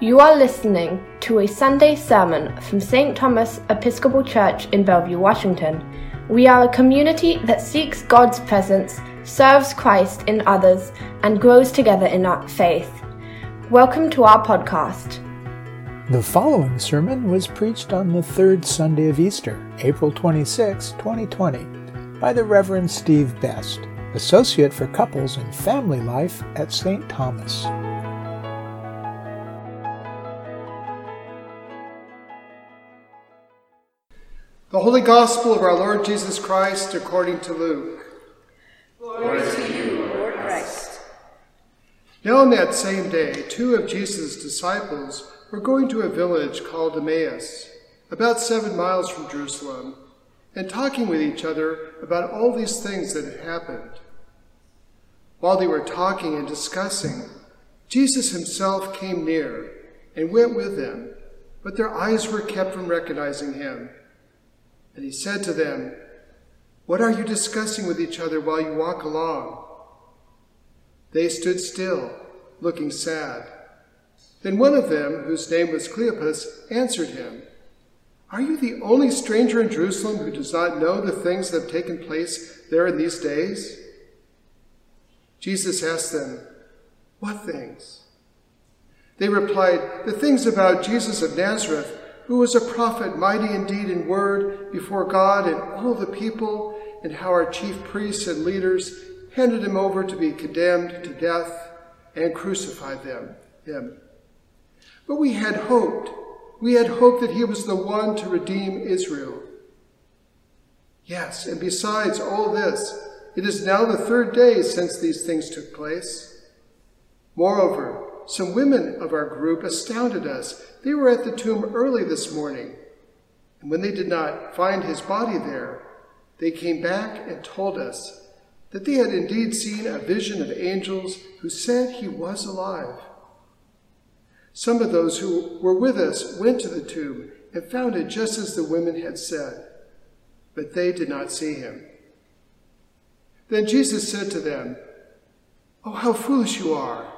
You are listening to a Sunday sermon from St. Thomas Episcopal Church in Bellevue, Washington. We are a community that seeks God's presence, serves Christ in others, and grows together in our faith. Welcome to our podcast. The following sermon was preached on the third Sunday of Easter, April 26, 2020, by the Reverend Steve Best, Associate for Couples and Family Life at St. Thomas. The Holy Gospel of our Lord Jesus Christ according to Luke. Glory to you, Lord Christ. Now on that same day, two of Jesus' disciples were going to a village called Emmaus, about seven miles from Jerusalem, and talking with each other about all these things that had happened. While they were talking and discussing, Jesus himself came near and went with them, but their eyes were kept from recognizing him. And he said to them, What are you discussing with each other while you walk along? They stood still, looking sad. Then one of them, whose name was Cleopas, answered him, Are you the only stranger in Jerusalem who does not know the things that have taken place there in these days? Jesus asked them, What things? They replied, The things about Jesus of Nazareth who was a prophet, mighty indeed in word before God and all the people, and how our chief priests and leaders handed him over to be condemned to death and crucified them, him. But we had hoped, we had hoped that he was the one to redeem Israel. Yes, and besides all this, it is now the third day since these things took place. Moreover, some women of our group astounded us. They were at the tomb early this morning, and when they did not find his body there, they came back and told us that they had indeed seen a vision of angels who said he was alive. Some of those who were with us went to the tomb and found it just as the women had said, but they did not see him. Then Jesus said to them, Oh, how foolish you are!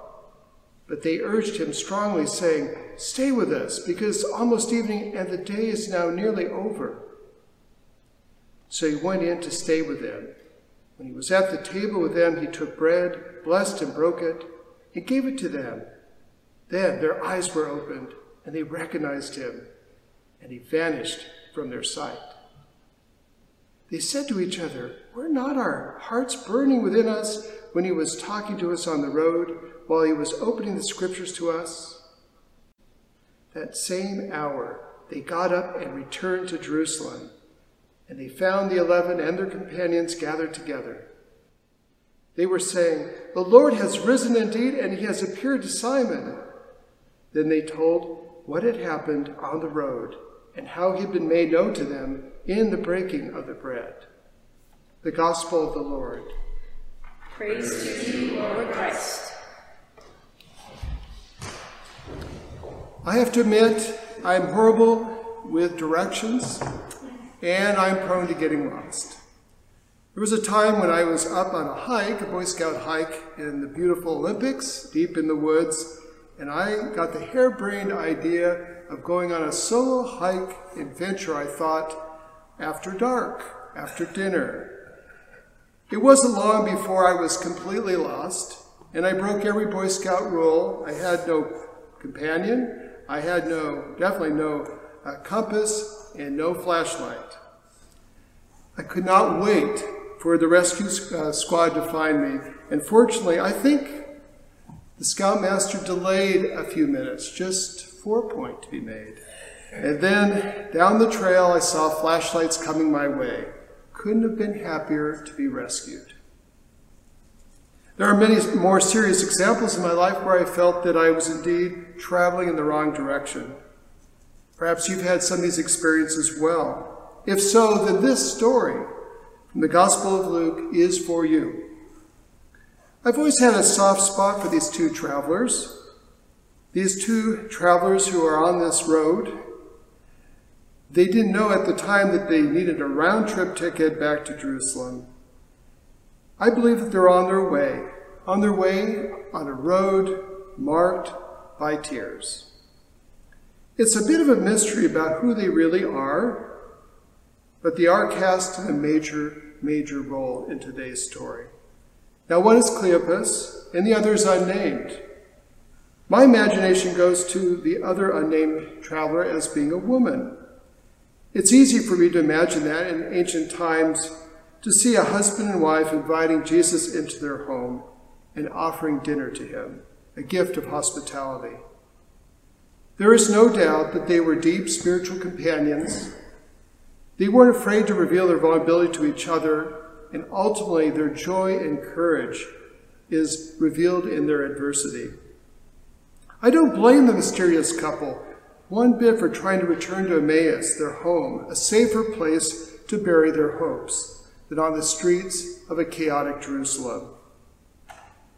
But they urged him strongly, saying, Stay with us, because almost evening and the day is now nearly over. So he went in to stay with them. When he was at the table with them, he took bread, blessed and broke it, and gave it to them. Then their eyes were opened, and they recognized him, and he vanished from their sight. They said to each other, Were not our hearts burning within us when he was talking to us on the road? While he was opening the scriptures to us? That same hour, they got up and returned to Jerusalem, and they found the eleven and their companions gathered together. They were saying, The Lord has risen indeed, and he has appeared to Simon. Then they told what had happened on the road and how he had been made known to them in the breaking of the bread. The Gospel of the Lord. Praise to you, Lord Christ. I have to admit, I'm horrible with directions and I'm prone to getting lost. There was a time when I was up on a hike, a Boy Scout hike in the beautiful Olympics, deep in the woods, and I got the harebrained idea of going on a solo hike adventure, I thought, after dark, after dinner. It wasn't long before I was completely lost, and I broke every Boy Scout rule. I had no companion, I had no, definitely no uh, compass and no flashlight. I could not wait for the rescue uh, squad to find me. And fortunately, I think the scoutmaster delayed a few minutes just for point to be made. And then down the trail, I saw flashlights coming my way. Couldn't have been happier to be rescued. There are many more serious examples in my life where I felt that I was indeed traveling in the wrong direction. Perhaps you've had some of these experiences well. If so, then this story from the Gospel of Luke is for you. I've always had a soft spot for these two travelers. These two travelers who are on this road, they didn't know at the time that they needed a round trip ticket back to Jerusalem. I believe that they're on their way, on their way on a road marked by tears. It's a bit of a mystery about who they really are, but they are cast in a major, major role in today's story. Now, one is Cleopas, and the other is unnamed. My imagination goes to the other unnamed traveler as being a woman. It's easy for me to imagine that in ancient times to see a husband and wife inviting Jesus into their home and offering dinner to him, a gift of hospitality. There is no doubt that they were deep spiritual companions. They weren't afraid to reveal their vulnerability to each other, and ultimately their joy and courage is revealed in their adversity. I don't blame the mysterious couple one bit for trying to return to Emmaus, their home, a safer place to bury their hopes than on the streets of a chaotic Jerusalem.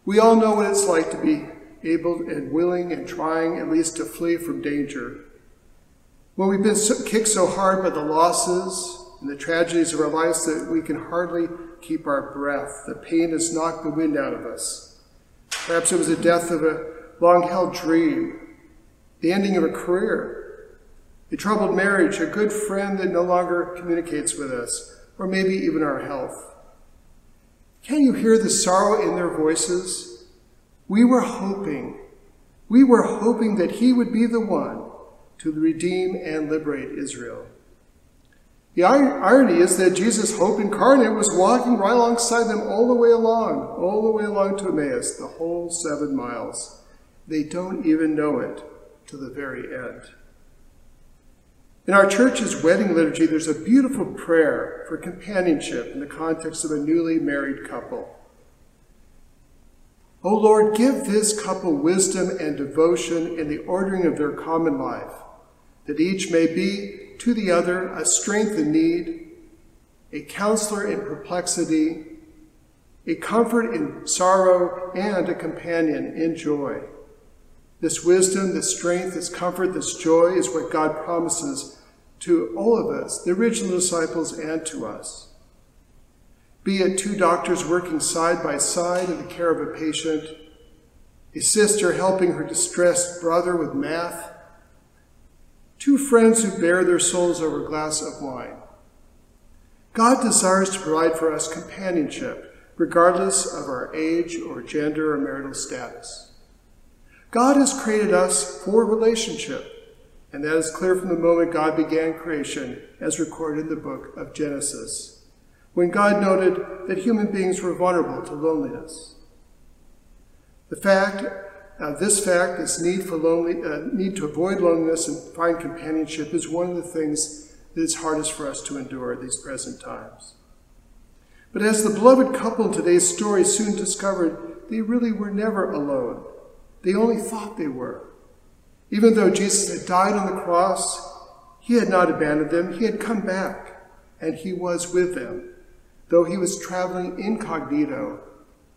We all know what it's like to be able and willing and trying at least to flee from danger. When we've been so, kicked so hard by the losses and the tragedies of our lives that we can hardly keep our breath, the pain has knocked the wind out of us. Perhaps it was the death of a long held dream, the ending of a career, a troubled marriage, a good friend that no longer communicates with us, or maybe even our health. Can you hear the sorrow in their voices? We were hoping, we were hoping that he would be the one to redeem and liberate Israel. The irony is that Jesus, hope incarnate, was walking right alongside them all the way along, all the way along to Emmaus, the whole seven miles. They don't even know it to the very end. In our church's wedding liturgy, there's a beautiful prayer for companionship in the context of a newly married couple. O Lord, give this couple wisdom and devotion in the ordering of their common life, that each may be to the other a strength in need, a counselor in perplexity, a comfort in sorrow, and a companion in joy. This wisdom, this strength, this comfort, this joy is what God promises to all of us, the original disciples, and to us. Be it two doctors working side by side in the care of a patient, a sister helping her distressed brother with math, two friends who bare their souls over a glass of wine. God desires to provide for us companionship, regardless of our age or gender or marital status. God has created us for relationship, and that is clear from the moment God began creation, as recorded in the book of Genesis, when God noted that human beings were vulnerable to loneliness. The fact, uh, this fact, this need for lonely, uh, need to avoid loneliness and find companionship, is one of the things that is hardest for us to endure these present times. But as the beloved couple in today's story soon discovered, they really were never alone. They only thought they were. Even though Jesus had died on the cross, he had not abandoned them. He had come back, and he was with them. Though he was traveling incognito,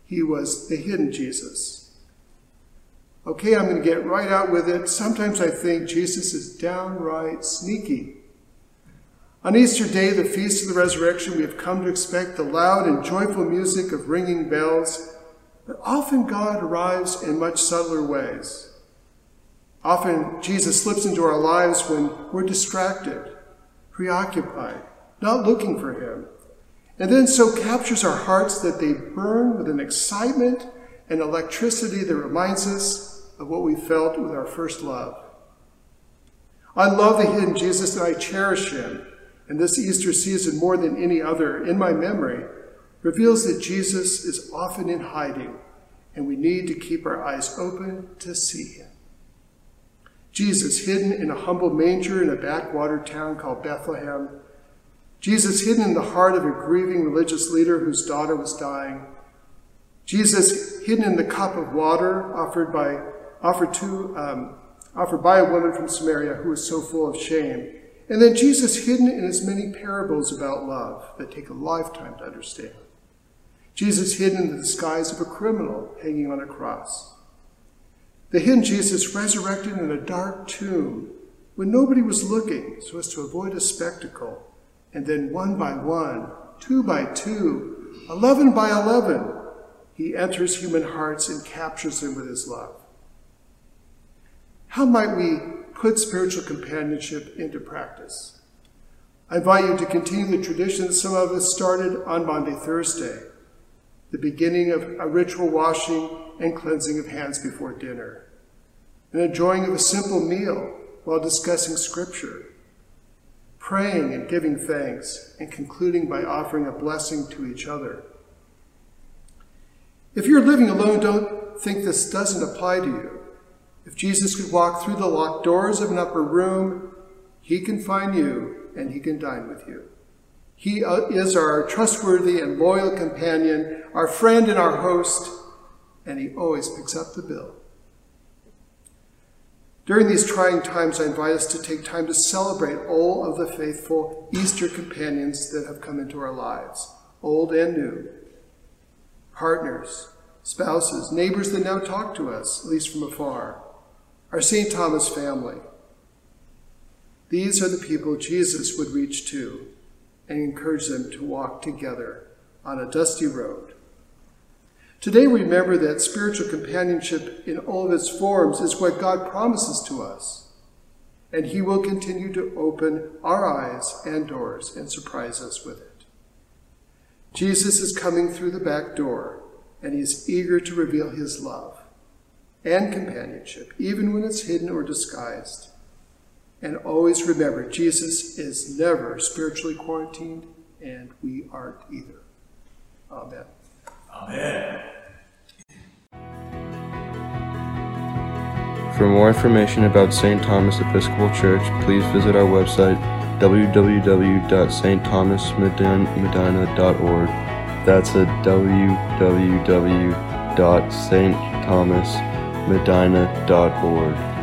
he was the hidden Jesus. Okay, I'm going to get right out with it. Sometimes I think Jesus is downright sneaky. On Easter Day, the feast of the resurrection, we have come to expect the loud and joyful music of ringing bells but often God arrives in much subtler ways. Often Jesus slips into our lives when we're distracted, preoccupied, not looking for Him, and then so captures our hearts that they burn with an excitement and electricity that reminds us of what we felt with our first love. I love the hidden Jesus and I cherish him. And this Easter season, more than any other in my memory, reveals that Jesus is often in hiding, and we need to keep our eyes open to see him. Jesus hidden in a humble manger in a backwater town called Bethlehem. Jesus hidden in the heart of a grieving religious leader whose daughter was dying. Jesus hidden in the cup of water offered by offered to um, offered by a woman from Samaria who was so full of shame. And then Jesus hidden in his many parables about love that take a lifetime to understand. Jesus hidden in the disguise of a criminal hanging on a cross. The hidden Jesus resurrected in a dark tomb when nobody was looking so as to avoid a spectacle. And then one by one, two by two, eleven by eleven, he enters human hearts and captures them with his love. How might we put spiritual companionship into practice? I invite you to continue the tradition some of us started on Maundy, Thursday, the beginning of a ritual washing and cleansing of hands before dinner, an enjoying of a simple meal while discussing Scripture, praying and giving thanks, and concluding by offering a blessing to each other. If you're living alone, don't think this doesn't apply to you. If Jesus could walk through the locked doors of an upper room, he can find you and he can dine with you. He uh, is our trustworthy and loyal companion, our friend and our host, and he always picks up the bill. During these trying times, I invite us to take time to celebrate all of the faithful Easter companions that have come into our lives, old and new, partners, spouses, neighbors that now talk to us, at least from afar, our St. Thomas family. These are the people Jesus would reach to and encourage them to walk together on a dusty road. Today, we remember that spiritual companionship in all of its forms is what God promises to us, and He will continue to open our eyes and doors and surprise us with it. Jesus is coming through the back door, and He is eager to reveal His love and companionship, even when it's hidden or disguised. And always remember, Jesus is never spiritually quarantined, and we aren't either. Amen. Amen. For more information about St. Thomas Episcopal Church, please visit our website www.stthomasmedina.org. That's at www.stthomasmedina.org.